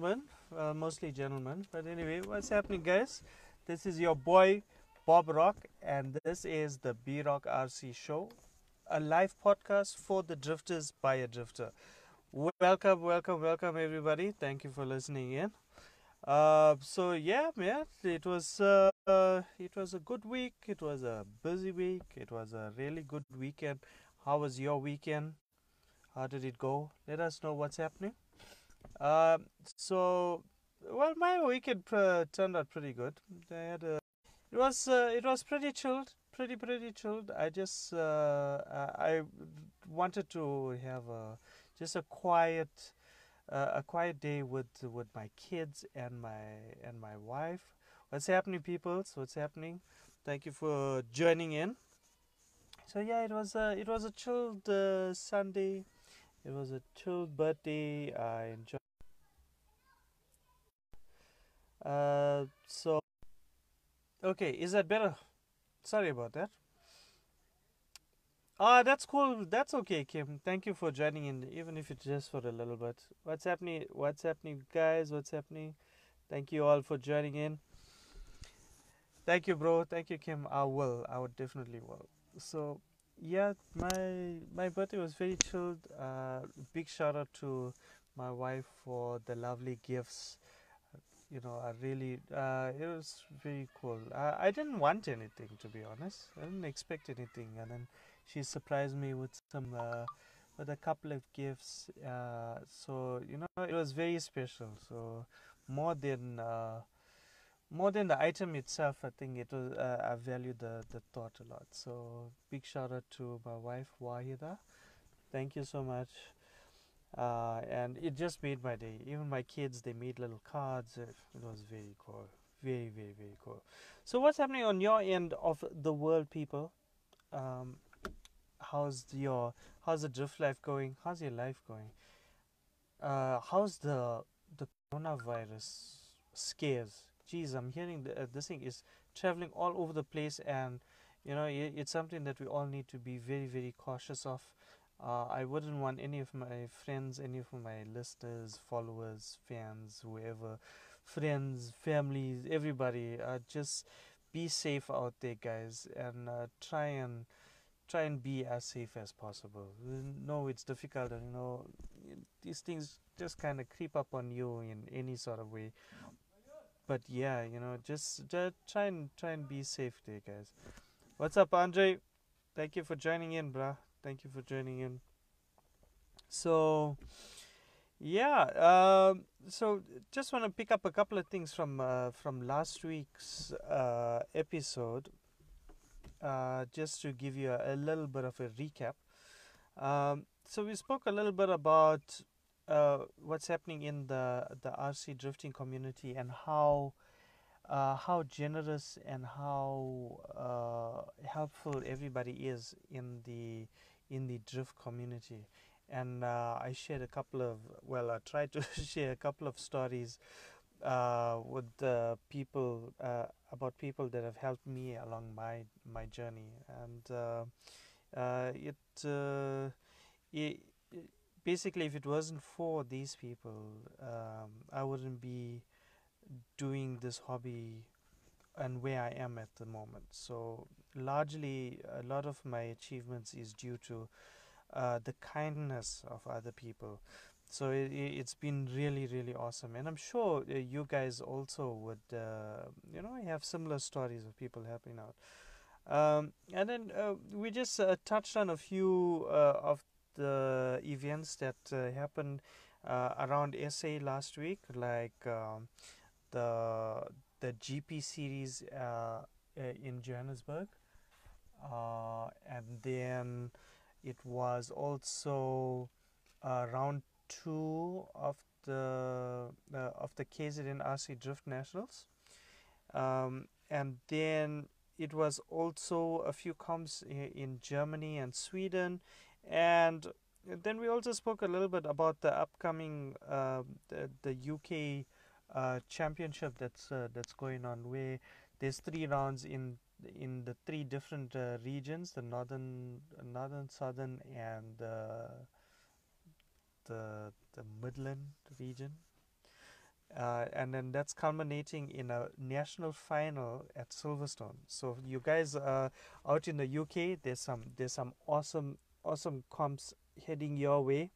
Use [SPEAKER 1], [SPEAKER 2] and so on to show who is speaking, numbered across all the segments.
[SPEAKER 1] gentlemen, uh, mostly gentlemen. But anyway, what's happening, guys? This is your boy Bob Rock, and this is the B Rock RC Show, a live podcast for the drifters by a drifter. Welcome, welcome, welcome, everybody. Thank you for listening in. Uh, so yeah, man, it was uh, uh, it was a good week. It was a busy week. It was a really good weekend. How was your weekend? How did it go? Let us know what's happening. Um, so, well, my weekend uh, turned out pretty good. I had a, it was uh, it was pretty chilled, pretty pretty chilled. I just uh, I wanted to have a just a quiet uh, a quiet day with with my kids and my and my wife. What's happening, people? So what's happening? Thank you for joining in. So yeah, it was a it was a chilled uh, Sunday. It was a chilled birthday. I enjoyed. Uh, so okay, is that better? Sorry about that. Ah, that's cool. That's okay, Kim. Thank you for joining in, even if it's just for a little bit. What's happening? What's happening, guys? What's happening? Thank you all for joining in. Thank you, bro. Thank you, Kim. I will. I would definitely will. So, yeah, my my birthday was very chilled. Uh, big shout out to my wife for the lovely gifts. You know, I really, uh, it was very cool. I, I didn't want anything, to be honest. I didn't expect anything, and then she surprised me with some uh, with a couple of gifts uh, so you know it was very special so more than uh, more than the item itself i think it was uh, i value the the thought a lot. So big shout out to my wife wahida. Thank you so much. Uh, and it just made my day. Even my kids they made little cards. It, was very cool. Very very very cool. So what's happening on your end of the world people? Um, how's your how's the drift life going? How's your life going? Uh, how's the the coronavirus scares? Geez, I'm hearing the, uh, this thing is traveling all over the place, and you know it, it's something that we all need to be very very cautious of. Uh, I wouldn't want any of my friends, any of my listeners, followers, fans, whoever, friends, families, everybody, uh, just be safe out there, guys, and uh, try and try and be as safe as possible. No, it's difficult, and you know, these things just kind of creep up on you in any sort of way. But yeah, you know, just, just try and try and be safe there, guys. What's up, Andre? Thank you for joining in, bruh. Thank you for joining in. So, yeah, um, so just want to pick up a couple of things from uh, from last week's uh, episode uh, just to give you a, a, little bit of a recap. Um, so we spoke a little bit about uh, what's happening in the the RC drifting community and how uh, how generous and how uh, helpful everybody is in the in the drift community. And uh, I shared a couple of well, I tried to share a couple of stories uh, with the people uh, about people that have helped me along my my journey, and it, it, basically if it wasn't for these people, um, I wouldn't be doing this hobby and where I am at the moment. So largely, a lot of my achievements is due to uh, the kindness of other people. So it, it's been really really awesome. And i'm sure uh, you guys also would uh, you know have similar stories of people helping out. Um, and then uh, we just uh, touched on a few uh, of the events that uh, happened around SA last week like um, the the GP series in Johannesburg and then it was also round two of the uh, of the KZN RC Drift Nationals, um, and then it was also a few comps in Germany and Sweden, and then we also spoke a little bit about the upcoming uh, the, the UK uh, championship that's uh, that's going on where there's three rounds in in the three different uh, regions the northern northern southern and uh, the the Midland region. uh, and then that's culminating in a national final at Silverstone. So you guys uh, out in the UK, there's some there's some awesome awesome comps heading your way.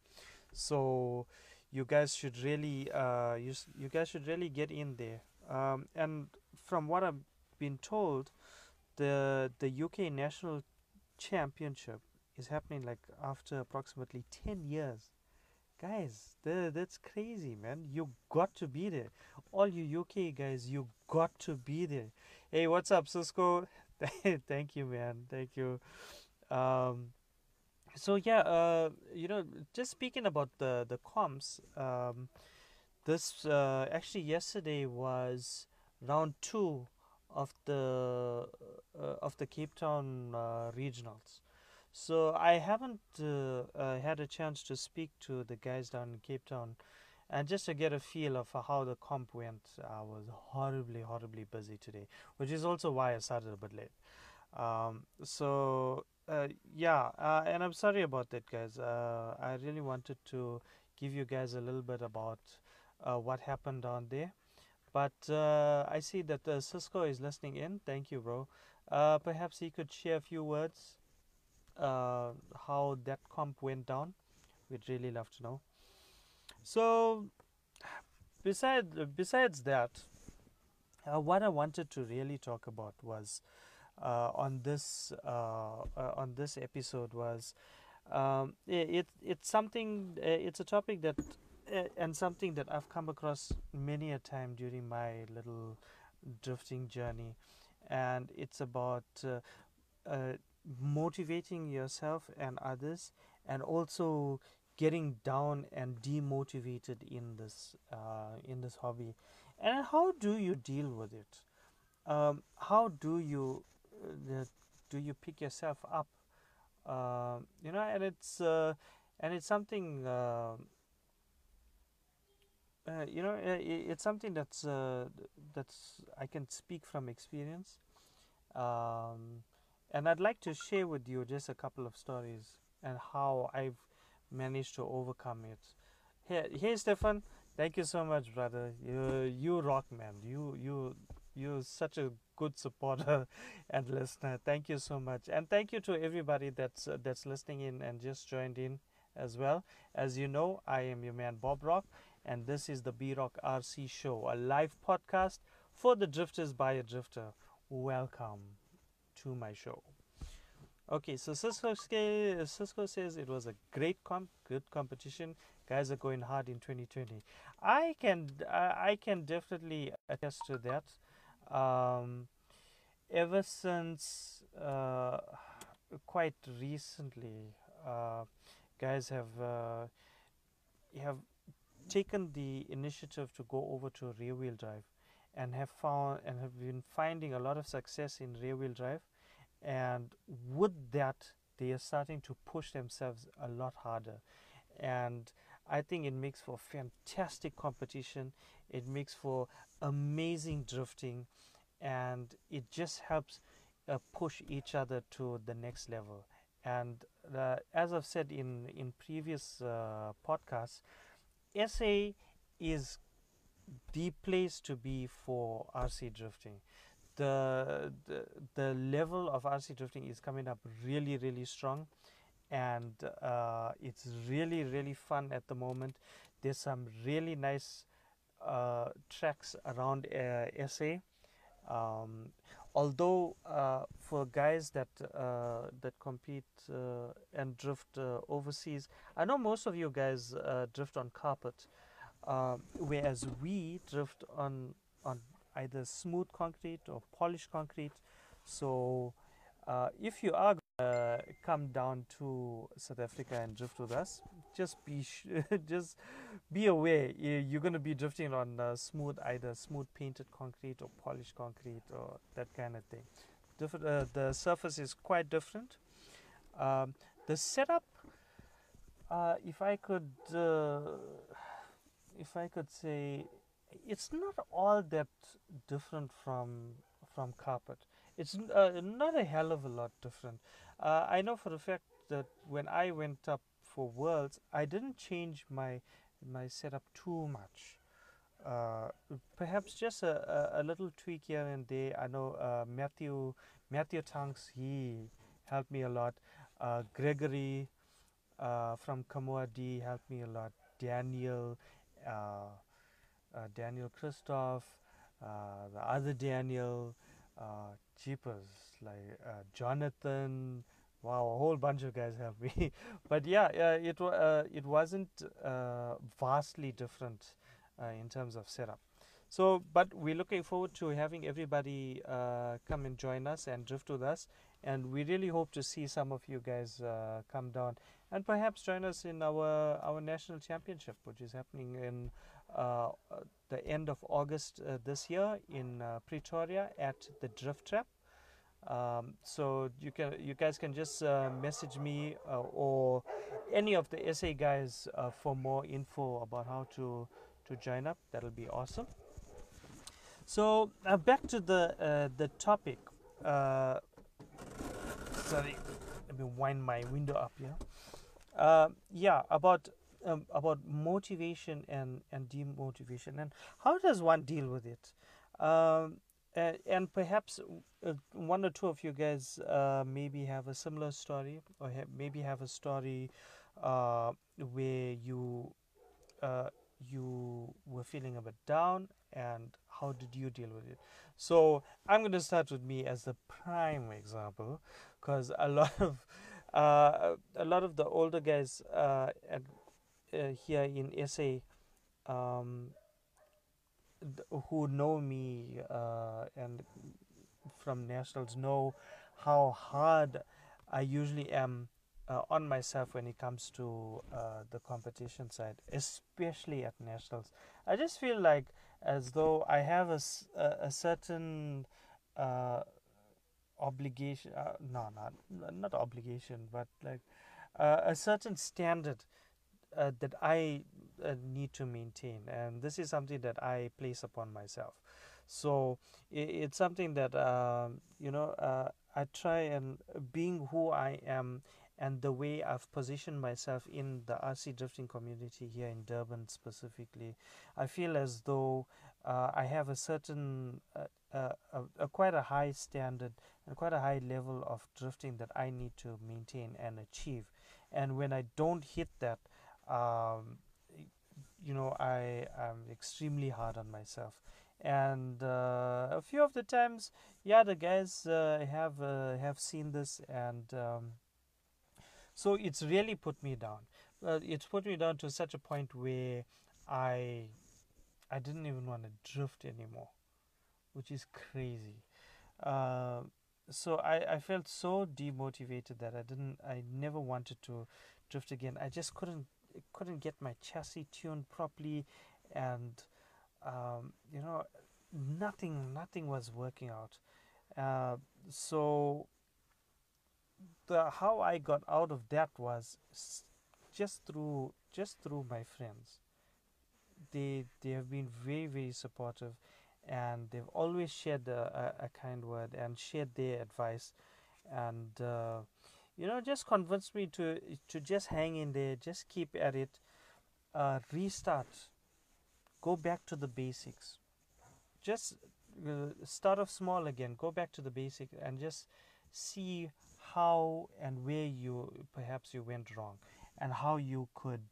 [SPEAKER 1] So you guys should really uh, you you guys should really get in there. Um, and from what I've been told, the the UK national championship is happening like after approximately 10 years. Guys the, that's crazy man. You got to be there. All you uk guys you got to be there. Hey what's up cisco? Thank you man. Thank you. Um so yeah uh you know just speaking about the the comps um this uh actually yesterday was round two of the uh, of the cape town uh, regionals so I haven't uh, uh, had a chance to speak to the guys down in Cape Town, and just to get a feel of how the comp went. I was horribly, horribly busy today, which is also why I started a bit late. Um, so uh, yeah, uh, and I'm sorry about that, guys. Uh, I really wanted to give you guys a little bit about uh, what happened down there. But I see that Cisco is listening in. Thank you, bro. perhaps he could share a few words uh, how that comp went down. We'd really love to know. So, besides besides that, uh, what I wanted to really talk about was uh, on this uh, uh, on this episode was um, it, it's something uh, it's a topic that and something that I've come across many a time during my little drifting journey, and it's about motivating yourself and others and also getting down and demotivated in this uh, in this hobby. And how do you deal with it? Um, how do you uh, do you pick yourself up uh, you know and it's uh, and it's something uh, uh, you know it's something that's that's I can speak from experience um, and I'd like to share with you just a couple of stories and how I've managed to overcome it. Here, hey Stefan, thank you so much, brother. You you rock, man. You you you're such a good supporter and listener. Thank you so much, and thank you to everybody that's uh, that's listening in and just joined in as well. As you know, I am your man Bob Rock, and this is the B Rock RC Show, a live podcast for the drifters by a drifter. Welcome to my show. Okay, so Cisco, Cisco says it was a great comp, good competition. Guys are going hard in 2020. I can I can definitely attest to that. Um, ever since uh, quite recently, uh, guys have uh, have taken the initiative to go over to rear wheel drive and have found and have been finding a lot of success in rear wheel drive. And with that they are starting to push themselves a lot harder. And i think it makes for fantastic competition. It makes for amazing drifting and it just helps uh, push each other to the next level. And uh, as i've said in in previous uh, podcasts sa is the place to be for rc drifting. The, the the level of RC drifting is coming up really really strong and uh, it's really really fun at the moment there's some really nice uh, tracks around uh, SA um, although uh, for guys that uh, that compete uh, and drift overseas I know most of you guys drift on carpet um, whereas we drift on on either smooth concrete or polished concrete. So if you are uh, come down to South Africa and drift with us, just be just be aware you're going to be drifting on uh, smooth, either smooth painted concrete or polished concrete or that kind of thing. Different, uh, the surface is quite different. Um, the setup, uh, if I could, uh, if I could say, it's not all that different from from carpet. It's uh, not a hell of a lot different. Uh, I know for a fact that when I went up for Worlds, I didn't change my my setup too much. uh, perhaps just a, a, a, little tweak here and there. I know uh, Matthew Matthew Tanks he helped me a lot. Uh, Gregory uh, from Kamoa D helped me a lot. Daniel, uh, uh, Daniel Christoph, the other Daniel, Jeepers like Jonathan. Wow, a whole bunch of guys helped me. but yeah, it it wasn't vastly different uh, in terms of setup. So, but we're looking forward to having everybody uh, come and join us and drift with us. And we really hope to see some of you guys uh, come down and perhaps join us in our our national championship, which is happening in uh, the end of August uh, this year in uh, Pretoria at the Drift Trap. Um, so you can you guys can just message me or any of the SA guys for more info about how to to join up. That'll be awesome. So uh, back to the uh, the topic. Uh, sorry, let me wind my window up here. Uh, yeah, about um, about motivation and and demotivation and how does one deal with it? Um, and, and perhaps uh, one or two of you guys uh, maybe have a similar story, or maybe have a story where you you were feeling a bit down and how did you deal with it so i'm going to start with me as the prime example because a lot of uh, a lot of the older guys uh, at, uh, here in SA um, who know me uh, and from nationals know how hard I usually am uh, on myself when it comes to uh, the competition side, especially at nationals. I just feel like as though I have a, a, a certain uh, obligation, uh, no, not, not obligation, but like a certain standard uh, that I need to maintain. And this is something that I place upon myself. So it, it's something that, um, you know, I try and being who I am and the way I've positioned myself in the RC drifting community here in Durban specifically, I feel as though uh, I have a certain, uh, uh, quite a high standard and quite a high level of drifting that I need to maintain and achieve. And when I don't hit that, um, you know, I am extremely hard on myself. And uh, a few of the times, yeah, the guys uh, have uh, have seen this and. Um, so it's really put me down. It's put me down to such a point where I I didn't even want to drift anymore, which is crazy. Uh, so I, I felt so demotivated that I didn't I never wanted to drift again. I just couldn't couldn't get my chassis tuned properly, and um, you know nothing nothing was working out. Uh, so the how I got out of that was just through just through my friends. They they have been very very supportive, and they've always shared a, a, a kind word and shared their advice, and uh, you know just convinced me to to just hang in there, just keep at it, uh, restart, go back to the basics, just uh, start off small again, go back to the basic, and just see how and where you perhaps you went wrong and how you could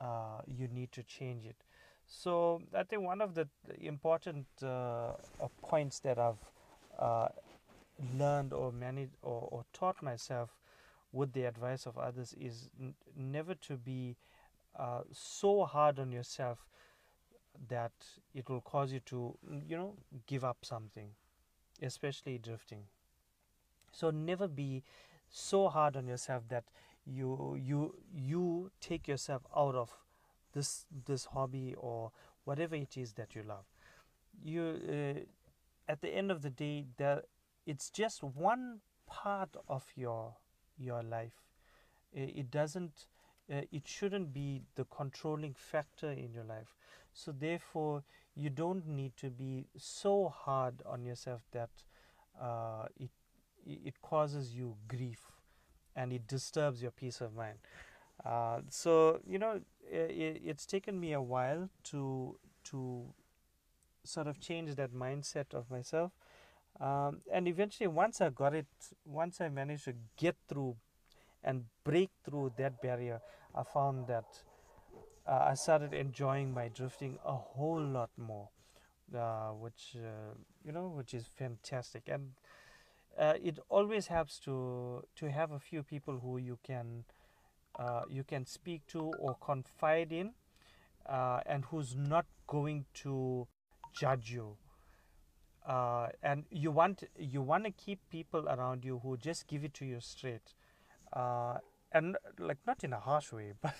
[SPEAKER 1] uh, you need to change it. So i think one of the important uh, points that i've uh, learned or managed or, or, taught myself with the advice of others is n- never to be uh, so hard on yourself that it will cause you to you know give up something especially drifting. So never be so hard on yourself that you you you take yourself out of this this hobby or whatever it is that you love. You uh, at the end of the day that it's just one part of your your life it doesn't uh, it shouldn't be the controlling factor in your life so therefore you don't need to be so hard on yourself that uh, it it causes you grief and it disturbs your peace of mind. Uh, so you know, it, it's taken me a while to to sort of change that mindset of myself. Um, and eventually, once I got it, once I managed to get through and break through that barrier, I found that uh, I started enjoying my drifting a whole lot more, uh, which uh, you know, which is fantastic. And uh, it always helps to to have a few people who you can uh, you can speak to or confide in, uh, and who's not going to judge you. Uh, and you want you want to keep people around you who just give it to you straight, uh, and like not in a harsh way, but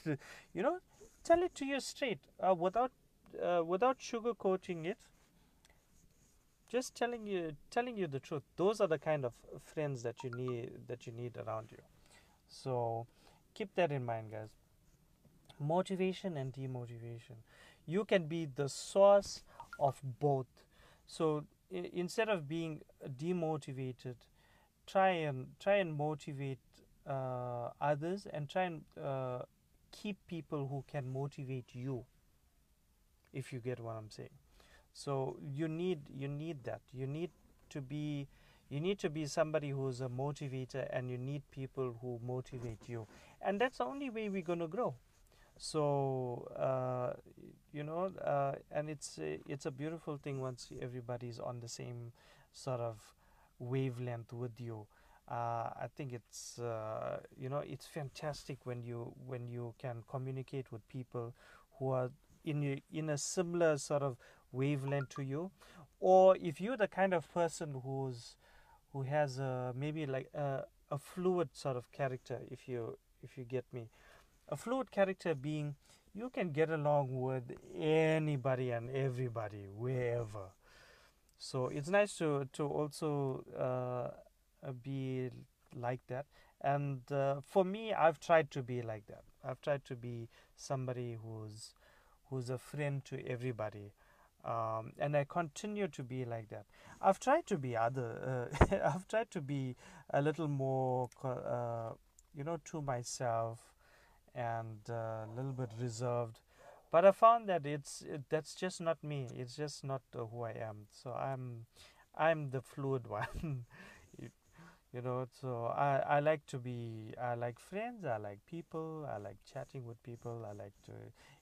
[SPEAKER 1] you know, tell it to you straight uh, without uh, without sugarcoating it. Just telling you telling you the truth. Those are the kind of friends that you need that you need around you. So keep that in mind, guys. Motivation and demotivation. You can be the source of both. So instead of being demotivated, try and try and motivate uh, others and try and uh, keep people who can motivate you. If you get what I'm saying, so you need you need that. You need to be you need to be somebody who's a motivator, and you need people who motivate you, and that's the only way we're gonna grow. So uh, you know, uh, and it's a, it's a beautiful thing once everybody's on the same sort of wavelength with you. Uh, I think it's uh, you know it's fantastic when you when you can communicate with people who are in in a similar sort of wavelength to you, or if you're the kind of person who's who has a, maybe like a, a fluid sort of character, if you if you get me, a fluid character being you can get along with anybody and everybody wherever. So it's nice to to also uh, be like that. And uh, for me, I've tried to be like that. I've tried to be somebody who's who's a friend to everybody. Um, and I continue to be like that. I've tried to be other. Uh, I've tried to be a little more, uh, you know, to myself, and uh, a little bit reserved. But I found that it's it, that's just not me. It's just not uh, who I am. So I'm I'm the fluid one. you, you know. So I I like to be. I like friends. I like people. I like chatting with people. I like to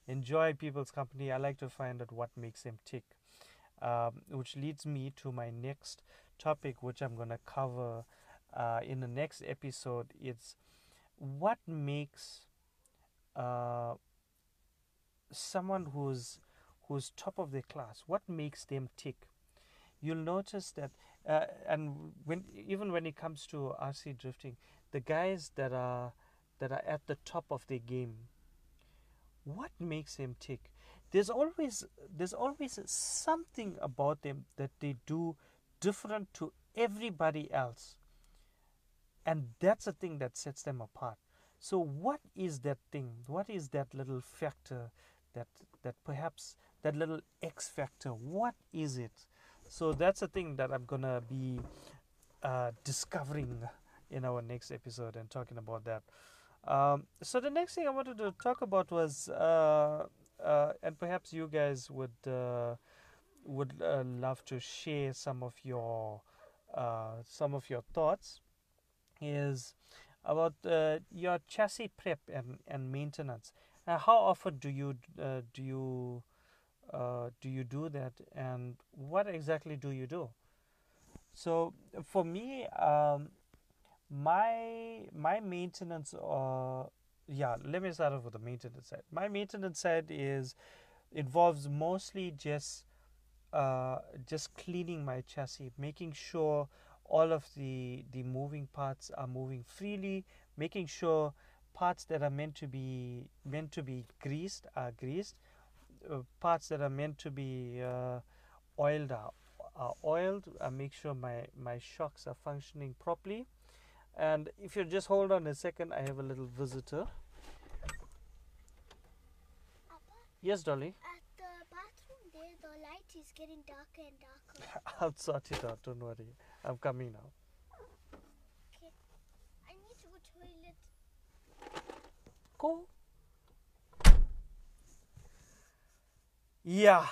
[SPEAKER 1] enjoy people's company. I like to find out what makes them tick. Um, which leads me to my next topic, which I'm gonna cover uh, in the next episode. It's what makes uh, someone who's who's top of the class. What makes them tick? You'll notice that, uh, and when even when it comes to RC drifting, the guys that are that are at the top of the game, what makes them tick? There's always there's always something about them that they do different to everybody else, and that's the thing that sets them apart. So, what is that thing? What is that little factor that that perhaps that little X factor? What is it? So that's the thing that I'm gonna be uh, discovering in our next episode and talking about that. Um, so the next thing I wanted to talk about was, uh, uh, and perhaps you guys would uh, would uh, love to share some of your uh, some of your thoughts. Is about uh, your chassis prep and, and maintenance. Uh, how often do you uh, do you uh, do you do that, and what exactly do you do? So for me, um, my my maintenance, uh, yeah, let me start off with the maintenance side. My maintenance side is involves mostly just uh, just cleaning my chassis, making sure all of the the moving parts are moving freely, making sure parts that are meant to be meant to be greased are greased, uh, parts that are meant to be uh, oiled are, are oiled. I make sure my my shocks are functioning properly. And if you just hold on a second, I have a little visitor. Yes, Dolly.
[SPEAKER 2] at the bathroom there, the light is getting darker and darker.
[SPEAKER 1] I'll sort it out. Don't worry. I'm coming now.
[SPEAKER 2] Okay. I need to go toilet.
[SPEAKER 1] Go. Yeah.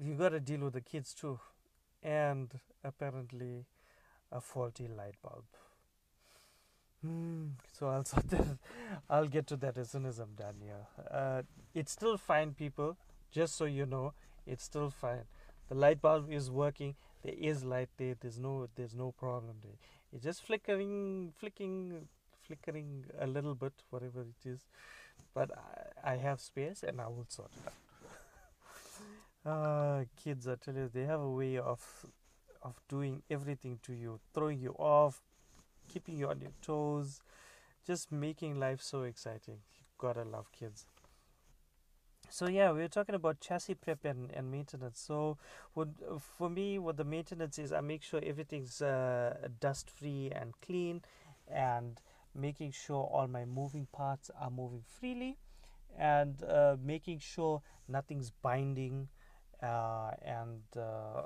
[SPEAKER 1] you got to deal with the kids too, and apparently a faulty light bulb. Hmm, so I'll sort that. I'll get to that as soon as I'm done here. Uh, it's still fine, people. Just so you know, it's still fine. The light bulb is working. There is light there. There's no. There's no problem there. It's just flickering, flicking, flickering a little bit, whatever it is. But I, I have space, and I will sort it out. Uh, kids, I tell you, they have a way of of doing everything to you, throwing you off, keeping you on your toes, just making life so exciting. you Gotta love kids. So yeah, we are talking about chassis prep and, and maintenance. So, what for me, what the maintenance is, I make sure everything's uh, dust free and clean, and making sure all my moving parts are moving freely, and uh, making sure nothing's binding, uh, and uh,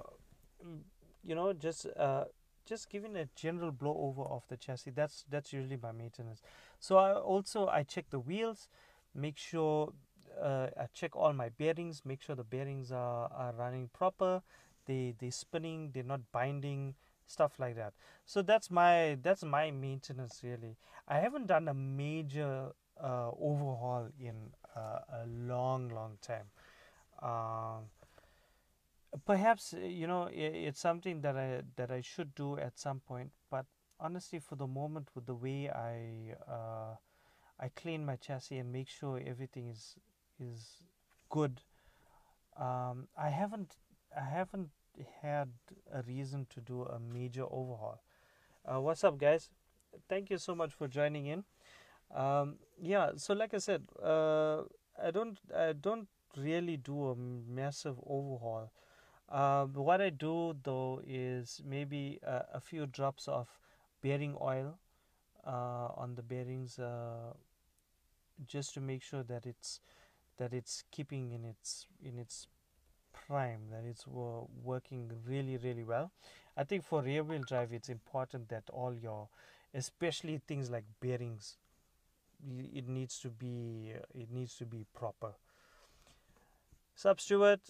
[SPEAKER 1] you know just uh, just giving a general blow over of the chassis. That's that's usually my maintenance. So I also I check the wheels, make sure uh, I check all my bearings, make sure the bearings are, are running proper, they they spinning, they're not binding, stuff like that. So that's my that's my maintenance really. I haven't done a major uh, overhaul in uh, a long long time. Um, perhaps you know it's something that I that I should do at some point, but honestly, for the moment, with the way I uh, I clean my chassis and make sure everything is is good, um, I haven't I haven't had a reason to do a major overhaul. Uh, what's up, guys? Thank you so much for joining in. Um, yeah, so like I said, uh, I don't I don't really do a massive overhaul. Uh, what I do though is maybe a, few drops of bearing oil uh, on the bearings, uh, just to make sure that it's that it's keeping in its in its prime, that it's working really really well. I think for rear wheel drive, it's important that all your, especially things like bearings, it needs to be it needs to be proper. Sub Stuart,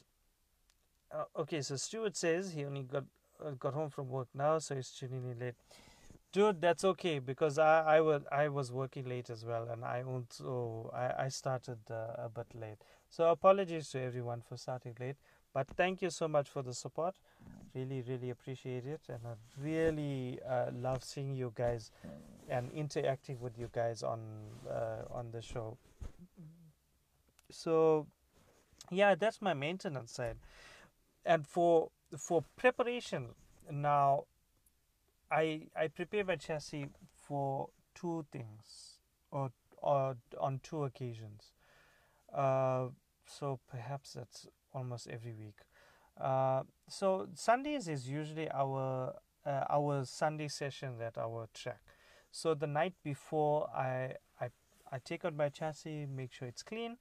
[SPEAKER 1] uh, okay, so Stuart says he only got uh, got home from work now, so he's tuning in late. Dude, that's okay because I I was I was working late as well, and I also I I started uh, a bit late. So apologies to everyone for starting late, but thank you so much for the support. Really, really appreciate it, and I really uh, love seeing you guys and interacting with you guys on uh, on the show. So, yeah, that's my maintenance side and for for preparation now i i prepare my chassis for two things or or on two occasions. Uh, so perhaps that's almost every week. Uh, so sundays is usually our uh, our sunday session at our track. So the night before i i i take out my chassis make sure it's clean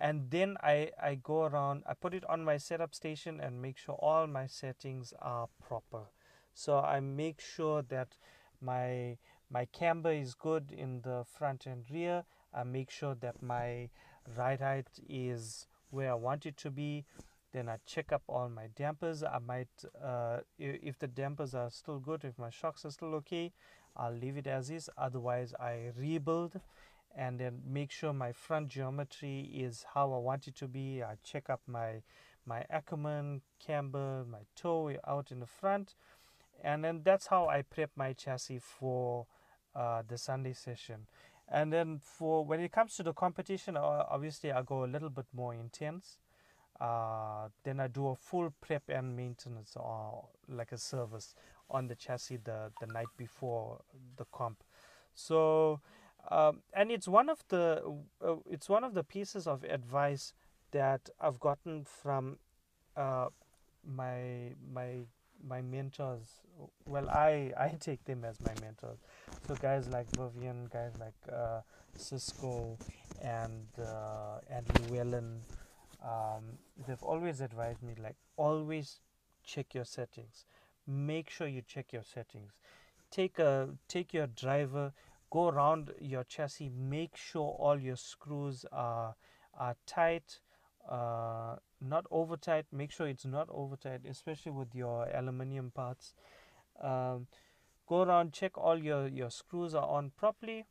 [SPEAKER 1] and then I, I go around I put it on my setup station and make sure all my settings are proper so I make sure that my my camber is good in the front and rear. I make sure that my ride height is where I want it to be. Then I check up all my dampers. I might uh, if the dampers are still good if my shocks are still okay I'll leave it as is. Otherwise I rebuild and then make sure my front geometry is how I want it to be. I check up my my Ackerman, camber, my toe out in the front, and then that's how I prep my chassis for uh, the Sunday session. And then for when it comes to the competition, obviously I go a little bit more intense. Uh, then I do a full prep and maintenance or like a service on the chassis the, the night before the comp. So um, and it's one of the uh, it's one of the pieces of advice that I've gotten from uh, my my my mentors. Well, I I take them as my mentors. So guys like Vivian, guys like uh, Cisco, and uh, and Llewellyn, um, they've always advised me like always check your settings. Make sure you check your settings. Take a take your driver go around your chassis make sure all your screws are are tight uh, not over tight. Make sure it's not over tight, especially with your aluminium parts. Um, go around, check all your, your screws are on properly.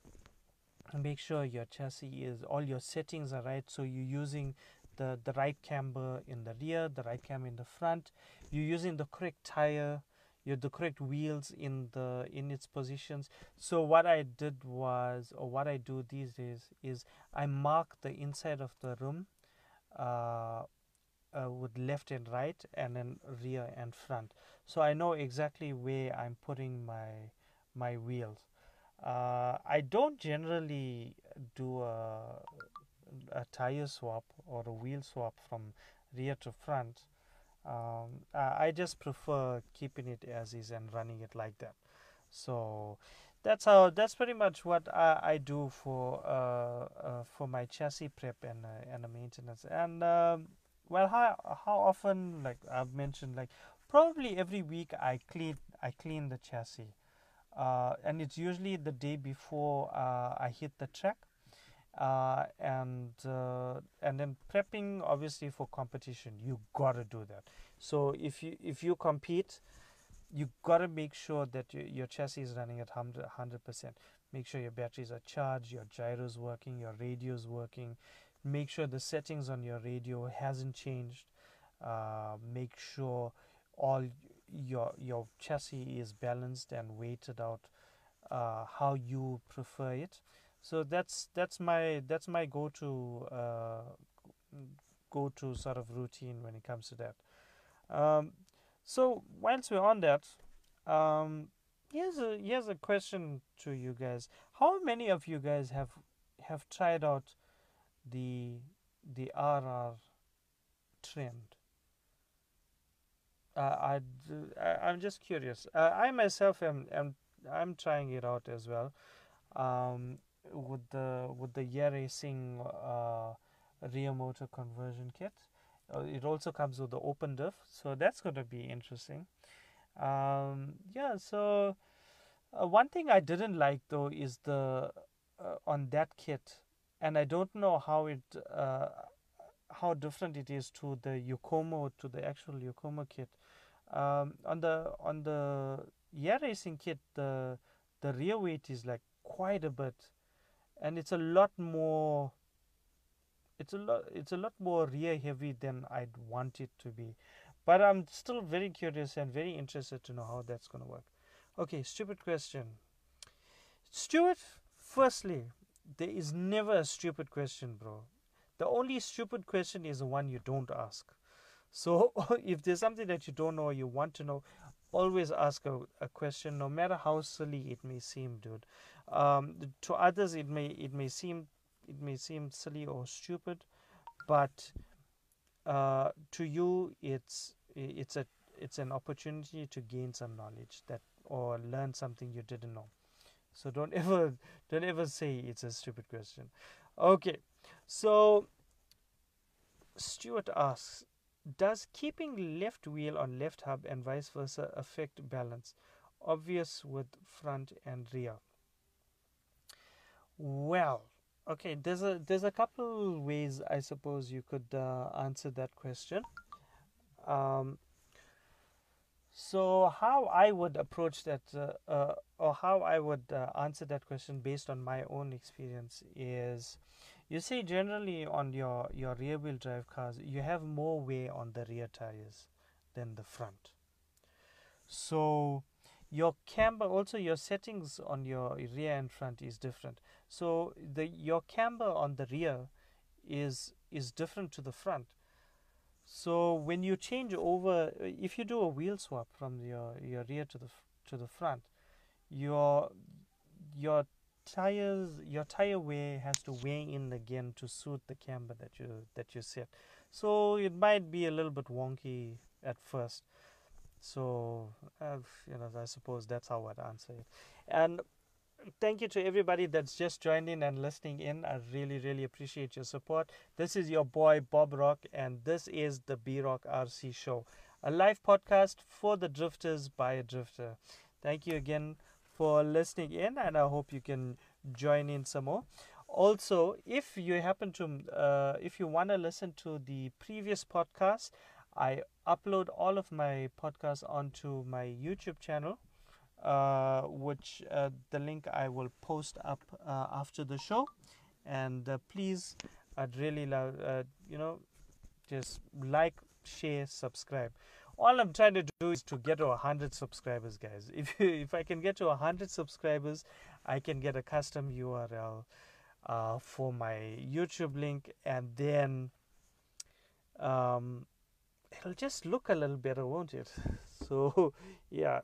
[SPEAKER 1] Make sure your chassis is all your settings are right. So you're using the, the right camber in the rear, the right camber in the front. You're using the correct tire, You're the correct wheels in the in its positions. So what I did was, or what I do these days is, I mark the inside of the room uh, uh, with left and right, and then rear and front. So I know exactly where I'm putting my my wheels. Uh, I don't generally do a, a tire swap or a wheel swap from rear to front. Um, I just prefer keeping it as is and running it like that. So that's how that's pretty much what I, I do for uh, uh, for my chassis prep and uh, and maintenance. And um, well, how how often like I've mentioned like probably every week I clean I clean the chassis. Uh, and it's usually the day before uh, I hit the track, uh, and and then prepping obviously for competition. You gotta do that. So if you if you compete, you gotta make sure that your, your chassis is running at hundred percent. Make sure your batteries are charged, your gyros working, your radio's working. Make sure the settings on your radio hasn't changed. Uh, make sure all your your chassis is balanced and weighted out uh, how you prefer it. So that's that's my that's my go to uh, go to sort of routine when it comes to that. Um, so whilst we're on that, um, here's a here's a question to you guys. How many of you guys have have tried out the the RR trend? uh, I, am just curious. Uh, I myself am, am I'm trying it out as well. Um, with the with the Yeah Racing uh, rear motor conversion kit. Uh, it also comes with the open diff, so that's going to be interesting. Um, yeah, so uh, one thing I didn't like though is the uh, on that kit, and I don't know how it how different it is to the Yokomo to the actual Yokomo kit. Um, on the on the Yeah Racing kit, the the rear weight is like quite a bit, and it's a lot more. It's a lot. It's a lot more rear heavy than I'd want it to be, but I'm still very curious and very interested to know how that's gonna work. Okay, stupid question. Stuart, firstly, there is never a stupid question, bro. The only stupid question is the one you don't ask. So if there's something that you don't know you want to know, always ask a, a question, no matter how silly it may seem, dude. Um, to others, it may it may seem it may seem silly or stupid, but uh, to you, it's it's a it's an opportunity to gain some knowledge that or learn something you didn't know. So don't ever don't ever say it's a stupid question. Okay, so Stuart asks, does keeping left wheel on left hub and vice versa affect balance? Obvious with front and rear. Well, okay, there's a there's a couple ways I suppose you could uh, answer that question. Um, so how I would approach that, uh, uh, or how I would uh, answer that question based on my own experience is, you see, generally on your, your rear wheel drive cars, you have more wear on the rear tires than the front. So your camber, also your settings on your rear and front is different. So the your camber on the rear is is different to the front. So when you change over, uh, if you do a wheel swap from your, your rear to the to the front, your your tires your tire wear has to weigh in again to suit the camber that you that you set so it might be a little bit wonky at first so uh, you know i suppose that's how i'd answer it. And thank you to everybody that's just joined in and listening in. I really really appreciate your support. This is your boy bob rock and this is the b rock rc show a live podcast for the drifters by a drifter. Thank you again for listening in, and I hope you can join in some more. Also, if you happen to, uh, if you want to listen to the previous podcast, I upload all of my podcasts onto my YouTube channel, uh, which uh, the link I will post up uh, after the show. And uh, please, I'd really love, uh, you know, just like, share, subscribe. All I'm trying to do is to get to 100 subscribers, guys. If if I can get to 100 subscribers, I can get a custom URL uh, for my YouTube link, and then um, it'll just look a little better, won't it? So, yeah,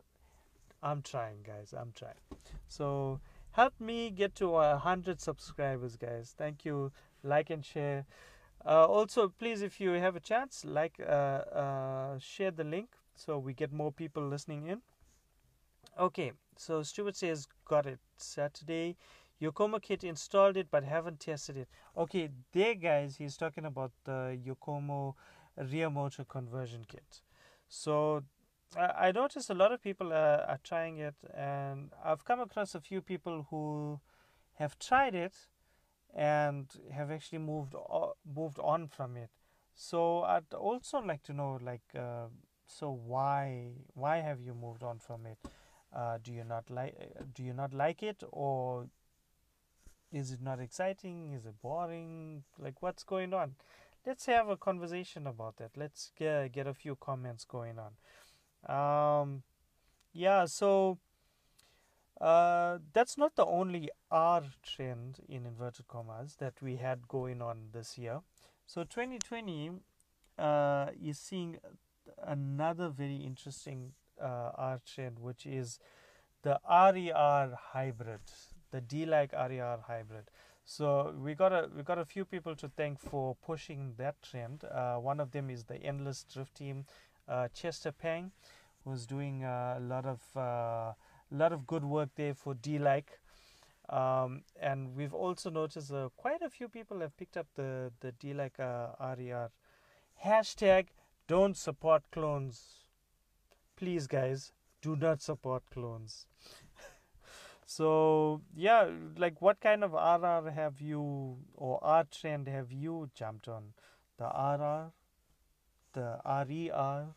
[SPEAKER 1] I'm trying, guys. I'm trying. So, help me get to a hundred subscribers, guys. Thank you. Like and share. Uh, also, please, if you have a chance, like, uh, uh, share the link so we get more people listening in. Okay, so Stuart says, got it. Saturday, Yokomo kit installed it but haven't tested it. Okay, there, guys, he's talking about the Yokomo rear motor conversion kit. So I, I noticed a lot of people are, are trying it, and I've come across a few people who have tried it and have actually moved o- moved on from it. So I'd also like to know, like, uh, so why why have you moved on from it? Uh, do you not like do you not like it, or is it not exciting? Is it boring? Like, what's going on? Let's have a conversation about that. Let's get get a few comments going on. Um, yeah, so uh, that's not the only R trend in inverted commas that we had going on this year. So 2020 uh, is seeing another very interesting uh, R trend, which is the RER hybrid, the D-like RER hybrid. So we got a we got a few people to thank for pushing that trend. Uh, one of them is the Endless Drift team, uh, Chester Pang, who's doing a lot of uh, lot of good work there for D-like. Um, and we've also noticed uh, quite a few people have picked up the the D-like uh, RER. Hashtag don't support clones. Please, guys, do not support clones. So yeah, like what kind of RR have you or R trend have you jumped on? The RR, the RER,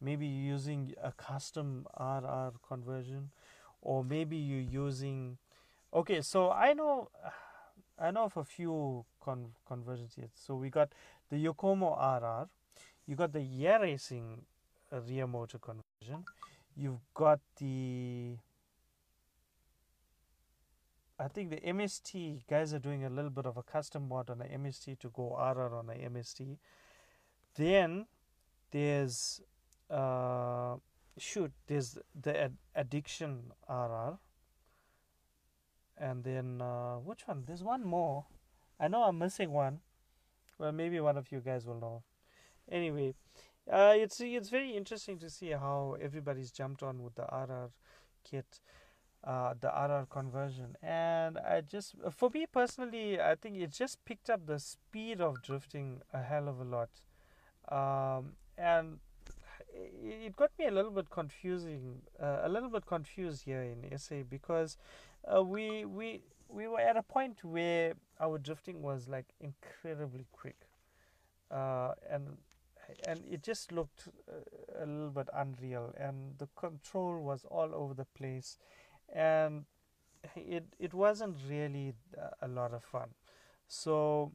[SPEAKER 1] maybe using a custom RR conversion, or maybe you're using. Okay, so I know, I know of a few con- conversions here. So we got the Yokomo RR, you got the Yeah Racing rear motor conversion, you've got the I think the MST guys are doing a little bit of a custom mod on the MST to go RR on the MST. Then there's uh, shoot there's the ad- addiction RR. And then uh, which one? There's one more. I know I'm missing one. Well, maybe one of you guys will know. Anyway, uh, it's it's very interesting to see how everybody's jumped on with the RR kit uh, the RR conversion. And I just, for me personally, I think it just picked up the speed of drifting a hell of a lot. Um, and it got me a little bit confusing, uh, a little bit confused here in SA because uh, we we we were at a point where our drifting was like incredibly quick, uh, and and it just looked uh, a little bit unreal, and the control was all over the place, and it it wasn't really a lot of fun. So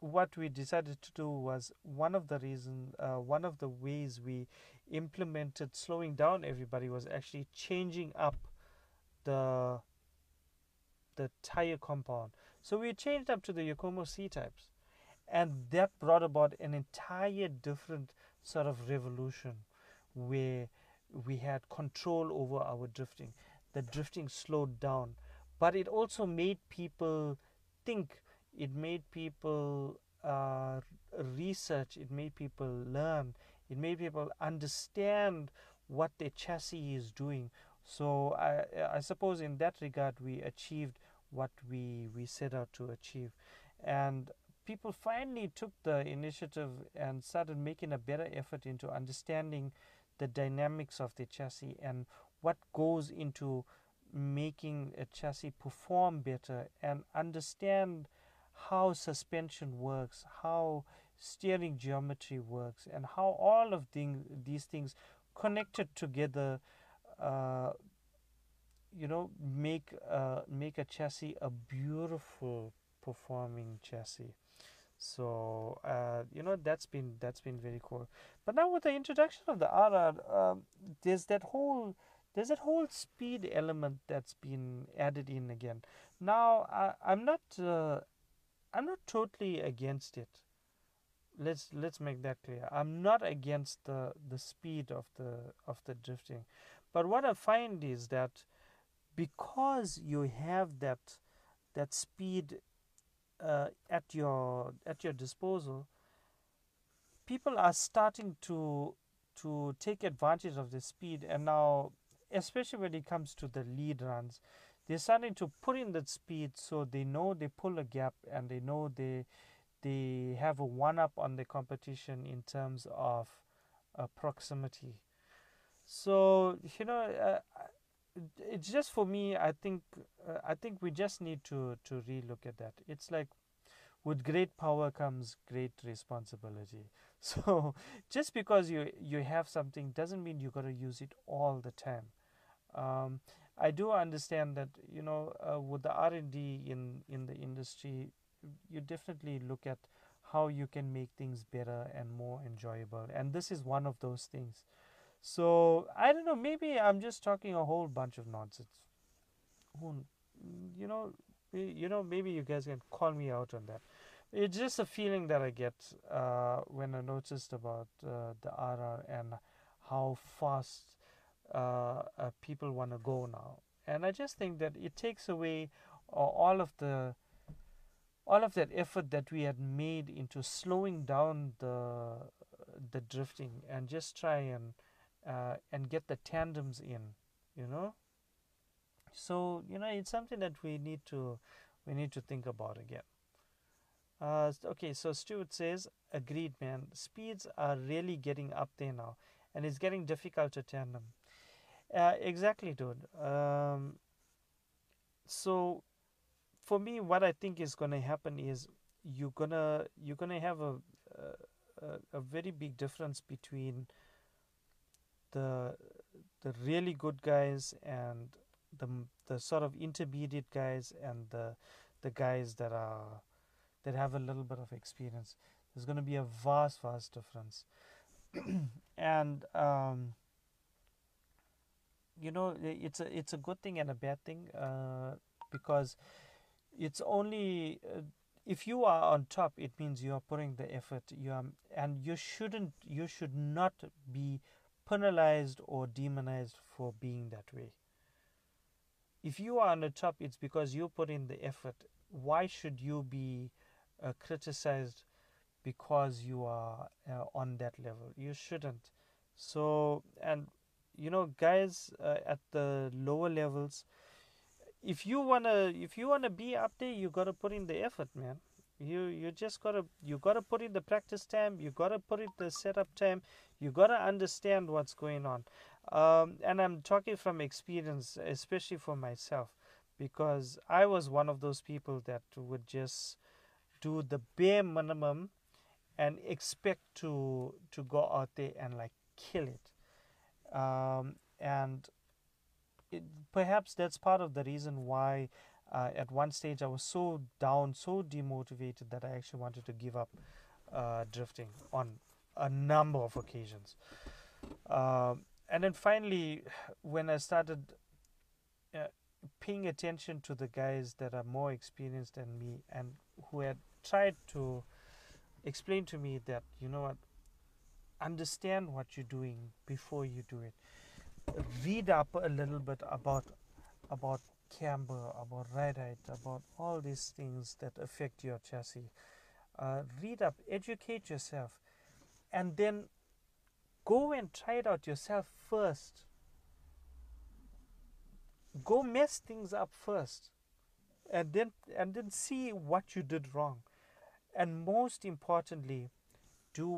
[SPEAKER 1] what we decided to do was one of the reason uh, one of the ways we implemented slowing down everybody was actually changing up the the tire compound so we changed up to the yokomo c types and that brought about an entire different sort of revolution where we had control over our drifting the drifting slowed down. But it also made people think. It made people uh, research. It made people learn. It made people understand what their chassis is doing. So i i suppose in that regard we achieved what we we set out to achieve. And people finally took the initiative and started making a better effort into understanding the dynamics of the chassis and what goes into making a chassis perform better and understand how suspension works, how steering geometry works, and how all of these things connected together, uh, you know, make uh, make a chassis a beautiful performing chassis. So uh, you know that's been that's been very cool. But now with the introduction of the RR, um, there's that whole there's that whole speed element that's been added in again. Now I, I'm not uh, I'm not totally against it. Let's let's make that clear. I'm not against the the speed of the of the drifting, but what I find is that because you have that that speed uh, at your at your disposal, people are starting to to take advantage of the speed, and now, especially when it comes to the lead runs, they're starting to put in that speed so they know they pull a gap and they know they they have a one up on the competition in terms of uh, proximity. So you know, uh, it's just for me. I think uh, I think we just need to to relook at that. It's like with great power comes great responsibility. So just because you you have something doesn't mean you got to use it all the time. Um, I do understand that you know uh, with the R and D in in the industry, you definitely look at how you can make things better and more enjoyable, and this is one of those things. So I don't know. Maybe I'm just talking a whole bunch of nonsense. Who, you know, you know, maybe you guys can call me out on that. It's just a feeling that I get uh, when I noticed about uh, the RR and how fast uh, uh, people want to go now. And I just think that it takes away all of the all of that effort that we had made into slowing down the the drifting and just try and uh, and get the tandems in, you know. So you know it's something that we need to we need to think about again. Uh, okay, so Stuart says, agreed, man. Speeds are really getting up there now, and it's getting difficult to tandem. Uh, exactly, dude. Um, so, for me, what I think is to happen is you're gonna you're gonna have a, a a very big difference between the the really good guys and the the sort of intermediate guys and the the guys that are that have a little bit of experience. There's going to be a vast, vast difference, and um, you know it's a it's a good thing and a bad thing uh, because it's only uh, if you are on top it means you are putting the effort you are and you shouldn't you should not be penalized or demonized for being that way. If you are on the top it's because you put in the effort. Why should you be uh, criticized because you are uh, on that level? You shouldn't. So and you know guys uh, at the lower levels if you want to if you want to be up there you got to put in the effort man. You you just got to you got to put in the practice time you got to put in the setup time you got to understand what's going on. Um, and i'm talking from experience especially for myself because i was one of those people that would just do the bare minimum and expect to to go out there and like kill it um, and it, perhaps that's part of the reason why uh, at one stage I was so down, so demotivated that I actually wanted to give up uh, drifting on a number of occasions. Um, and then finally, when I started uh, paying attention to the guys that are more experienced than me and who had tried to explain to me that, you know what, understand what you're doing before you do it. Read up a little bit about about camber, about height, about all these things that affect your chassis. Uh, read up, educate yourself, and then go and try it out yourself first. Go mess things up first, and then and then see what you did wrong, and most importantly, do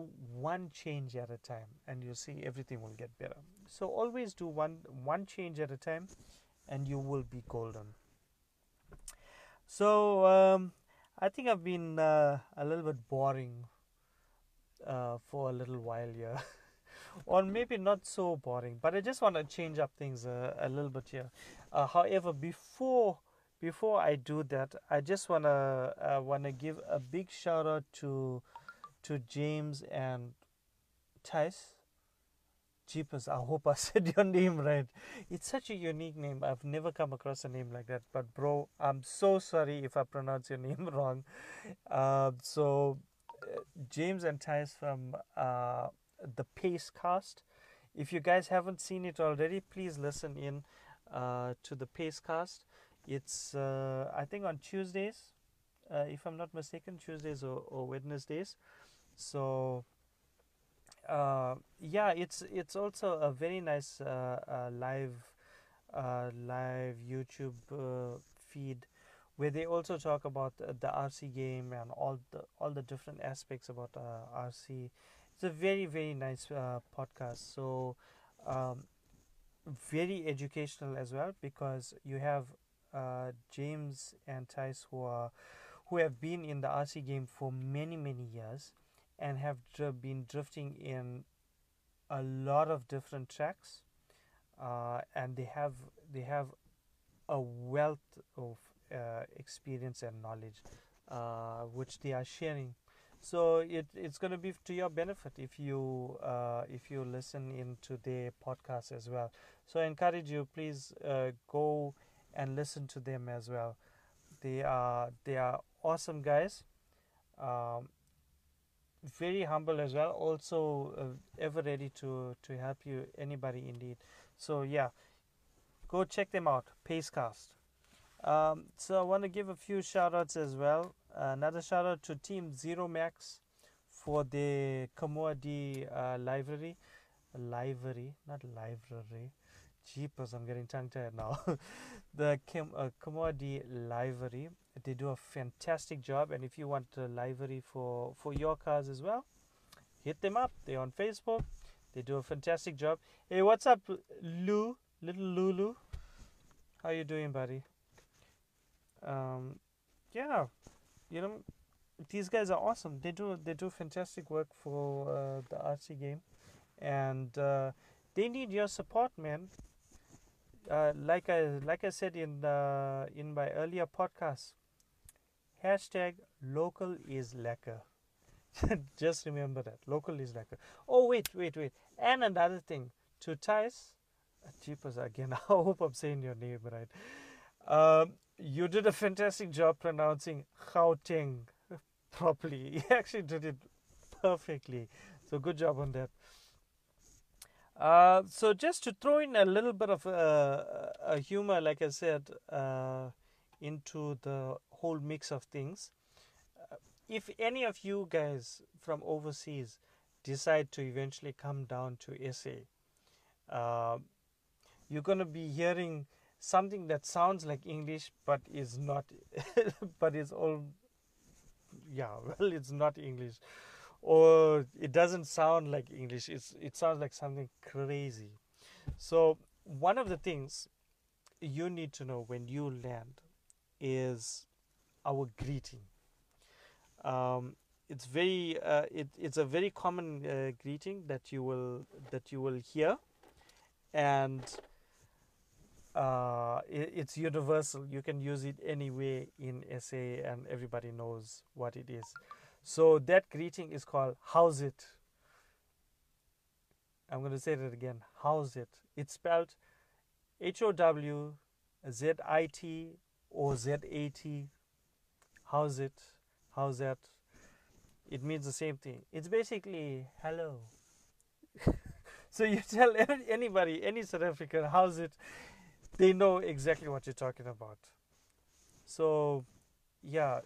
[SPEAKER 1] one change at a time and you'll see everything will get better so always do one one change at a time and you will be golden. So um, I think I've been uh, a little bit boring uh, for a little while here. or maybe not so boring, but I just want to change up things uh, a little bit here. Uh, however, before before I do that, I just wanna uh, wanna give a big shout out to to James and Tice. Jeepers, I hope I said your name right. It's such a unique name. I've never come across a name like that. But bro, I'm so sorry if I pronounce your name wrong. Uh, so uh, James and Tice from uh, the Pace Cast. If you guys haven't seen it already, please listen in uh, to the Pace Cast. It's uh, I think on Tuesdays, uh, if I'm not mistaken, Tuesdays or, or Wednesdays. So uh, yeah, it's it's also a very nice uh, uh, live uh, live YouTube feed where they also talk about the, RC game and all the all the different aspects about RC. It's a very very nice podcast. So um, very educational as well because you have uh, James and Tice who are who have been in the RC game for many many years and have dr- been drifting in a lot of different tracks uh, and they have they have a wealth of uh, experience and knowledge uh, which they are sharing. So it, it's going to be to your benefit if you uh, if you listen into their podcast as well. So i encourage you please uh, go and listen to them as well. They are they are awesome guys. Um, very humble as well also uh, ever ready to to help you anybody indeed. So yeah go check them out pacecast. Um, so i want to give a few shout outs as well. Another shout out to team zero max for the Kamoa uh, library. Library not library jeepers i'm getting tongue tied now. The Kim, uh, Kamoa library they do a fantastic job and if you want a livery for for your cars as well hit them up. They're on facebook. They do a fantastic job. Hey what's up lou little lulu? How you doing buddy? Um yeah you know these guys are awesome. They do they do fantastic work for uh, the rc game. And uh, they need your support man uh, like I like I said in the in my earlier podcast, Hashtag local is lekker. Just remember that. Local is lekker. Oh, wait, wait, wait. And another thing. To Thais, Jeepers again, I hope I'm saying your name right. Um, you did a fantastic job pronouncing Gauteng properly. You actually did it perfectly. So good job on that. Uh, so just to throw in a little bit of uh, a humor, like I said, uh, into the whole mix of things. Uh, if any of you guys from overseas decide to eventually come down to SA, uh, you're going to be hearing something that sounds like English but is not, but it's all, yeah, well, it's not English. Or it doesn't sound like English. It's it sounds like something crazy. So one of the things you need to know when you land is our greeting. Um, it's very uh, it, it's a very common uh, greeting that you will that you will hear, and uh, it, it's universal. You can use it anywhere in SA, and everybody knows what it is. So that greeting is called "How's it." I'm going to say that again. How's it? It's spelled H O W Z I T O Z A T how's it, how's that, it means the same thing. It's basically hello. so you tell anybody, any South African, how's it, they know exactly what you're talking about. So, yeah,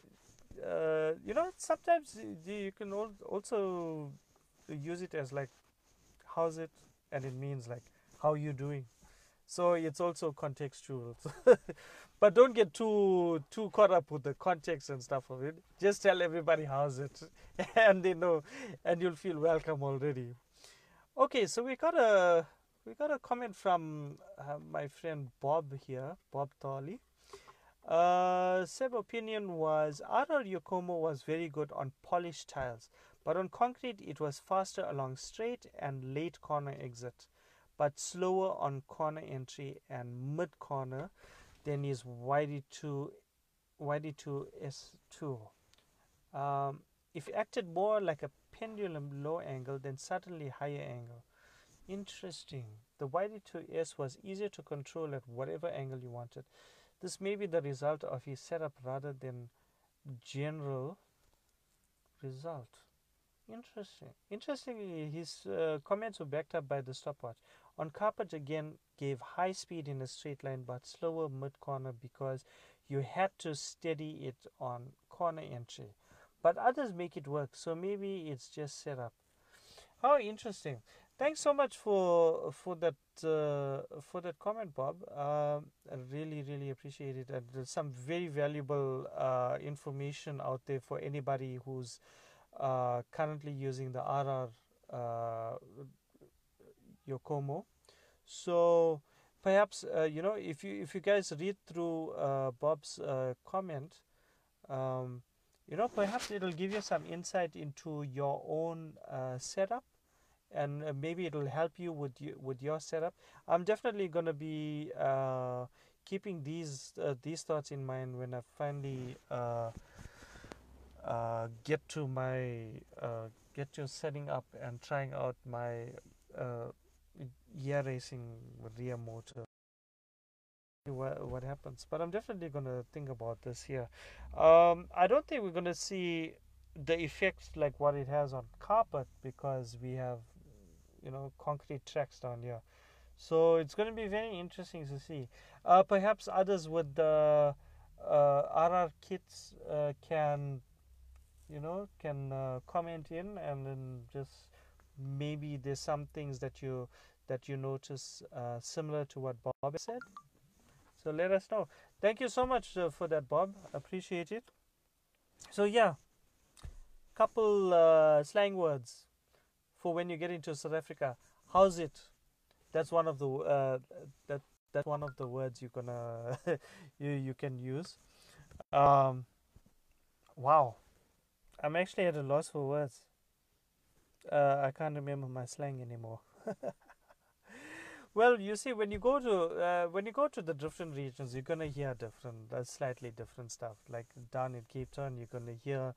[SPEAKER 1] uh, you know, sometimes you can also use it as like, how's it, and it means like, how you doing. So it's also contextual. but don't get too too caught up with the context and stuff of it. Just tell everybody how's it, and they know, and you'll feel welcome already. Okay, so we got a we got a comment from uh, my friend Bob here, Bob Thorley. Uh, Seb opinion was RR Yokomo was very good on polished tiles, but on concrete it was faster along straight and late corner exit, but slower on corner entry and mid corner than is YD2 YD2 S2. Um, if acted more like a pendulum low angle, then suddenly higher angle. Interesting. The YD2S was easier to control at whatever angle you wanted. This may be the result of his setup rather than general result. Interesting. Interestingly, his uh, comments were backed up by the stopwatch. On carpet again gave high speed in a straight line but slower mid corner because you had to steady it on corner entry. But others make it work, so maybe it's just set up. How interesting. Thanks so much for for that uh, for that comment, Bob. Uh, I really really appreciate it, and there's some very valuable uh, information out there for anybody who's uh, currently using the RR uh, Yokomo. So perhaps uh, you know if you if you guys read through Bob's comment. Um, you know, perhaps it'll give you some insight into your own setup and uh, maybe it will help you with you, with your setup. I'm definitely going to be uh, keeping these uh, these thoughts in mind when I finally uh, uh, get to my uh, get to setting up and trying out my Yeah Racing rear motor. What, what happens? But I'm definitely going to think about this here. Um, I don't think we're going to see the effects like what it has on carpet because we have you know concrete tracks down here. So it's going to be very interesting to see. Uh, perhaps others with the uh, rr kits uh, can you know can uh, comment in and then just maybe there's some things that you that you notice uh, similar to what bob said. So let us know. Thank you so much uh, for that bob. Appreciate it. So yeah. Couple slang words for when you get into South Africa. How's it? That's one of the uh, that that's one of the words you're gonna you you can use. Um, wow, I'm actually at a loss for words. Uh, I can't remember my slang anymore. well, you see, when you go to uh, when you go to the different regions, you're gonna hear different, uh, slightly different stuff. Like down in Cape Town, you're gonna hear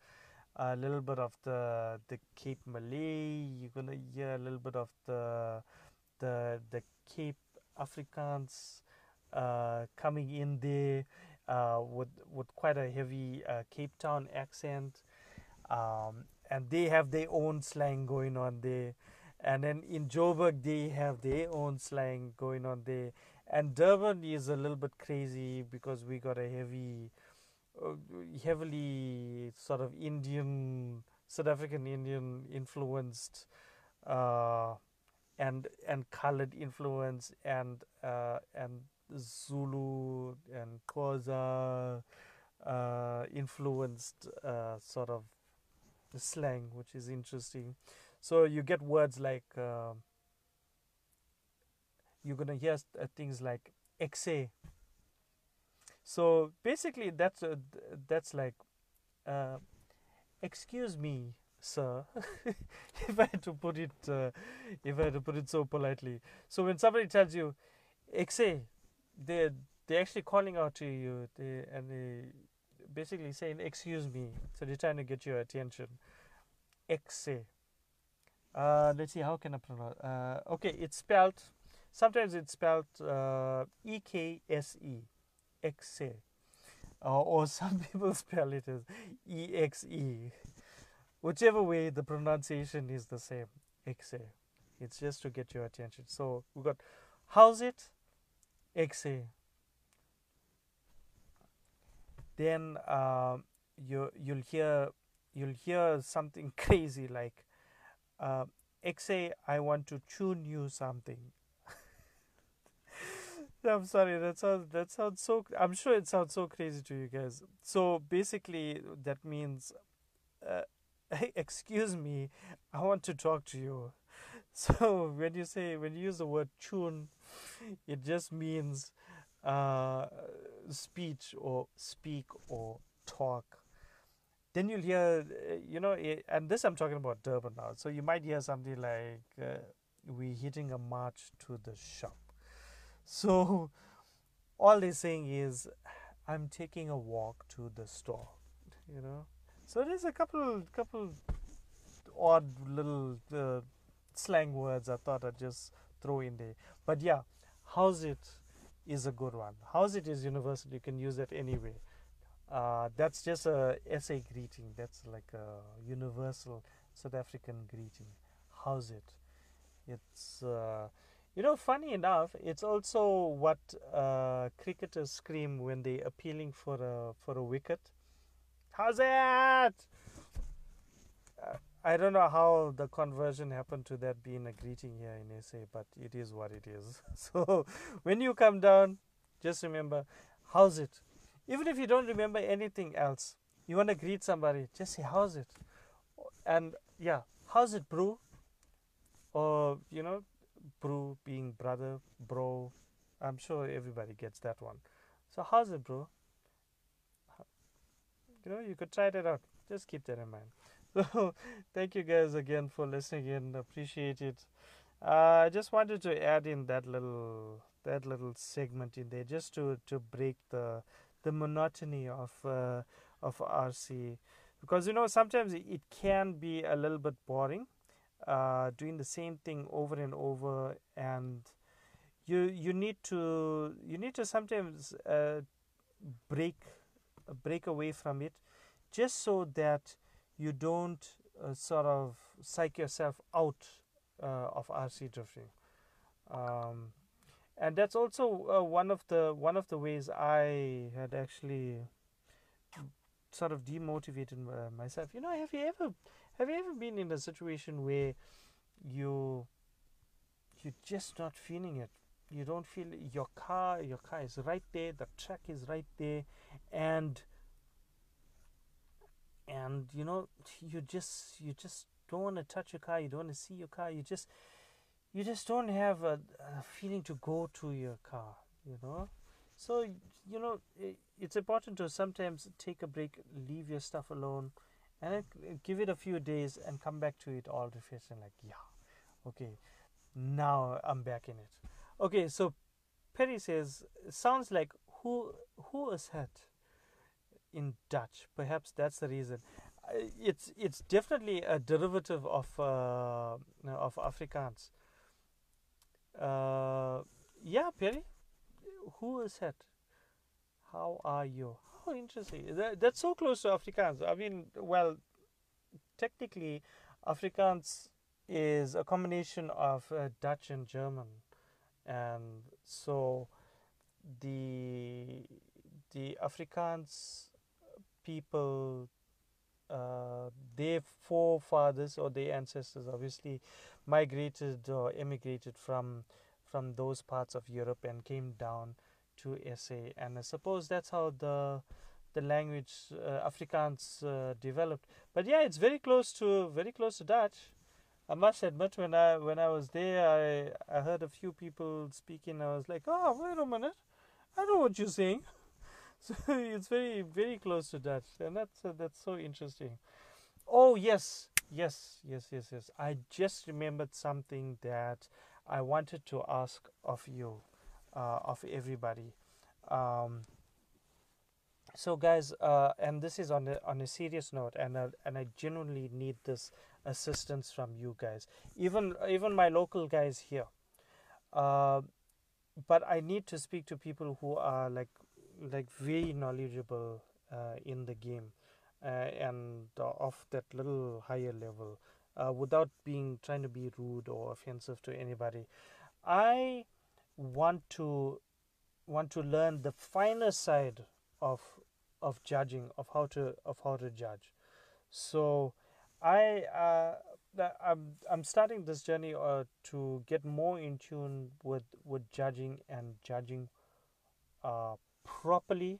[SPEAKER 1] a little bit of the the Cape Malay. You're gonna hear a little bit of the the the Cape Afrikaans uh, coming in there uh, with with quite a heavy uh, Cape Town accent, um, and they have their own slang going on there. And then in Joburg, they have their own slang going on there. And Durban is a little bit crazy because we got a heavy heavily sort of Indian, South African Indian influenced, uh, and and colored influence and uh, and Zulu and Xhosa uh, influenced uh, sort of slang, which is interesting. So you get words like uh, you're gonna hear things like exe so basically, that's uh, that's like, uh, excuse me, sir, if I had to put it, uh, if I had to put it so politely. So when somebody tells you, exe, they they're actually calling out to you, they, and they basically saying, excuse me. So they're trying to get your attention. Exe. Uh, let's see, how can I pronounce? Uh, okay, it's spelled. Sometimes it's spelled uh, E K S E exe. Uh, or some people spell it as exe. Whichever way, the pronunciation is the same. Exe. It's just to get your attention. So we got how's it? Exe. Then uh, you you'll hear you'll hear something crazy like uh. I want to tune you something. I'm sorry. That sounds that sounds so. I'm sure it sounds so crazy to you guys. So basically, that means, uh, excuse me, I want to talk to you. So when you say when you use the word tune, it just means uh, speech or speak or talk. Then you'll hear, uh, you know, eh, and this I'm talking about Durban now. So you might hear something like, uh, "We're hitting a march to the shop." So all they're saying is, "I'm taking a walk to the store," you know. So there's a couple, couple odd little uh, slang words I thought I'd just throw in there. But yeah, how's it is a good one. How's it is universal. You can use that anyway. Uh, that's just a SA greeting. That's like a universal South African greeting. How's it? It's uh, you know funny enough. It's also what uh, cricketers scream when they're appealing for a for a wicket. How's? Uh, I don't know how the conversion happened to that being a greeting here in SA, but it is what it is. So when you come down, just remember, how's it? Even if you don't remember anything else, you want to greet somebody, just say, how's it? And yeah, how's it, bro? Or, you know, bro being brother, bro. I'm sure everybody gets that one. So, how's it, bro? You know, you could try that out. Just keep that in mind. So, thank you guys again for listening in. Appreciate it. Uh, I just wanted to add in that little that little segment in there, just to to break the the monotony of uh, of RC, because you know sometimes it can be a little bit boring, uh, doing the same thing over and over, and you you need to you need to sometimes uh, break break away from it, just so that you don't uh, sort of psych yourself out uh, of RC drifting. Um, and that's also uh, one of the one of the ways I had actually sort of demotivated uh, myself. You know, have you ever have you ever been in a situation where you you're just not feeling it? You don't feel your car. Your car is right there. The track is right there, and and you know you just you just don't want to touch your car you don't want to see your car you just you just don't have a, a feeling to go to your car you know so you know it, it's important to sometimes take a break leave your stuff alone and give it a few days and come back to it all refreshed and like yeah okay now i'm back in it okay so perry says sounds like who who is that in Dutch. Perhaps that's the reason. It's it's definitely a derivative of uh, of Afrikaans. Uh, yeah, Perry, who is that? How are you? How interesting. That, that's so close to Afrikaans. I mean, well, technically, Afrikaans is a combination of uh, Dutch and German, and so the the Afrikaans people uh, their forefathers or their ancestors obviously migrated or emigrated from from those parts of Europe and came down to SA and I suppose that's how the the language uh, Afrikaans uh, developed. But yeah it's very close to very close to Dutch. I must admit when I when I was there I I heard a few people speaking. I was like oh wait a minute. I know what you're saying. So it's very very close to Dutch, and that's uh, that's so interesting. Oh yes, yes, yes, yes, yes. I just remembered something that I wanted to ask of you, uh, of everybody. Um, so guys, uh, and this is on a on a serious note, and uh, and I genuinely need this assistance from you guys, even even my local guys here. Uh, but I need to speak to people who are like like very knowledgeable uh, in the game uh, and uh, of that little higher level without being trying to be rude or offensive to anybody i want to want to learn the finer side of of judging of how to of how to judge so i uh, I'm I'm starting this journey uh, to get more in tune with with judging and judging uh, properly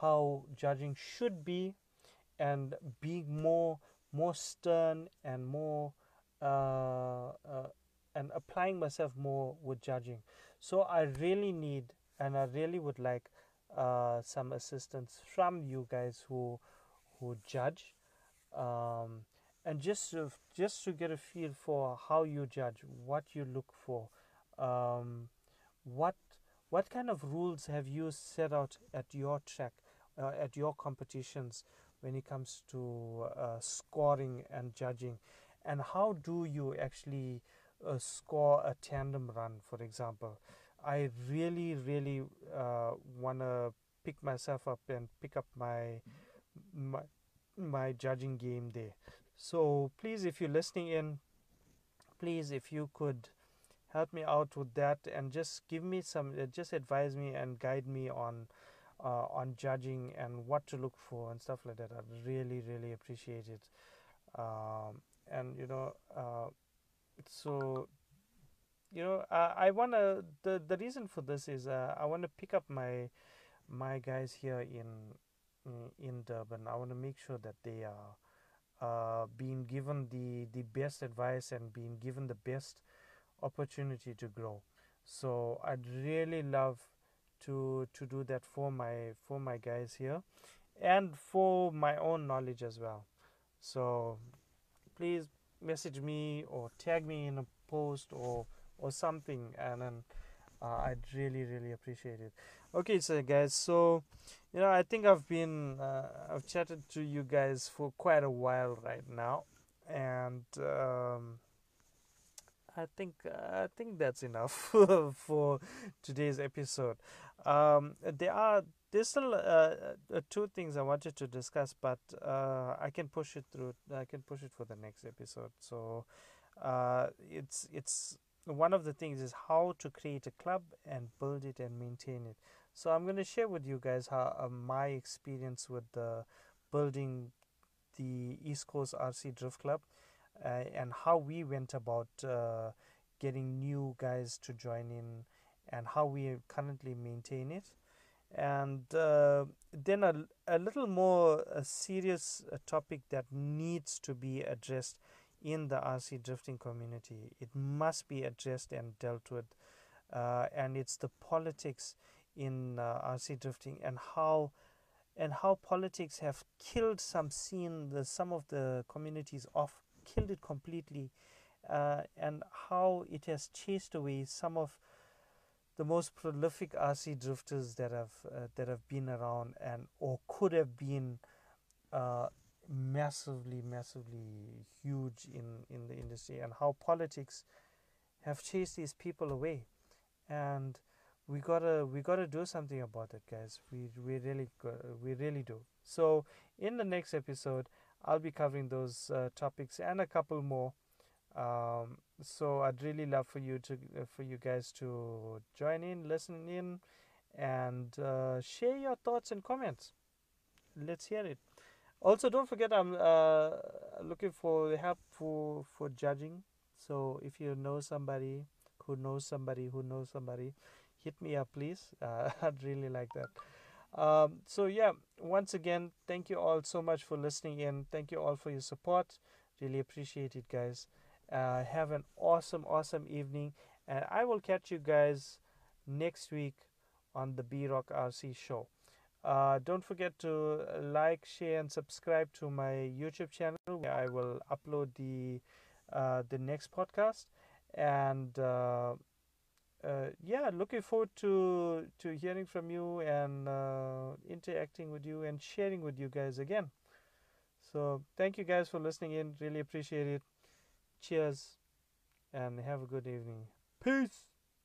[SPEAKER 1] how judging should be and being more more stern and more uh, uh, and applying myself more with judging. So I really need and I really would like uh, some assistance from you guys who who judge um, and just to, just to get a feel for how you judge, what you look for, um, what what kind of rules have you set out at your track, uh, at your competitions when it comes to uh, scoring and judging, and how do you actually uh, score a tandem run, for example? I really, really uh, want to pick myself up and pick up my my my judging game there. So please, if you're listening in, please, if you could help me out with that and just give me some, uh, just advise me and guide me on. Uh, on judging and what to look for and stuff like that, I really, really appreciate it. Um, and you know, uh, so you know, uh, I wanna the the reason for this is uh, I want to pick up my my guys here in in Durban. I want to make sure that they are uh, being given the, the best advice and being given the best opportunity to grow. So I'd really love to to do that for my for my guys here and for my own knowledge as well. So please message me or tag me in a post or or something and then uh, I'd really really appreciate it. Okay, so guys, so you know, I think I've been uh, I've chatted to you guys for quite a while right now, and um, I think I think that's enough for today's episode. Um, there are there's still uh, uh, two things I wanted to discuss, but uh, I can push it through. I can push it for the next episode. So uh, it's it's one of the things is how to create a club and build it and maintain it. So I'm going to share with you guys how uh, my experience with the building the East Coast RC Drift Club uh, and how we went about uh, getting new guys to join in and how we currently maintain it. And uh, then a, a little more a serious topic that needs to be addressed in the RC drifting community. It must be addressed and dealt with, uh, and it's the politics in uh, RC drifting and how and how politics have killed some scene, the some of the communities off, killed it completely, uh, and how it has chased away some of the most prolific RC drifters that have uh, that have been around and or could have been uh, massively, massively huge in, in the industry, and how politics have chased these people away. And we gotta we gotta do something about it, guys. We we really we really do. So in the next episode, I'll be covering those uh, topics and a couple more. Um, so I'd really love for you to uh, for you guys to join in, listen in, and uh, share your thoughts and comments. Let's hear it. Also, don't forget I'm uh, looking for help for for judging. So if you know somebody who knows somebody who knows somebody, hit me up, please. I'd really like that. Um, so yeah, once again, thank you all so much for listening in. Thank you all for your support. Really appreciate it, guys. Uh, have an awesome, awesome evening, and I will catch you guys next week on the B Rock RC show. Uh, don't forget to like, share, and subscribe to my YouTube channel. Where I will upload the uh, the next podcast, and uh, uh yeah, looking forward to to hearing from you and uh, interacting with you and sharing with you guys again. So thank you guys for listening in. Really appreciate it. Cheers, and have a good evening. Peace.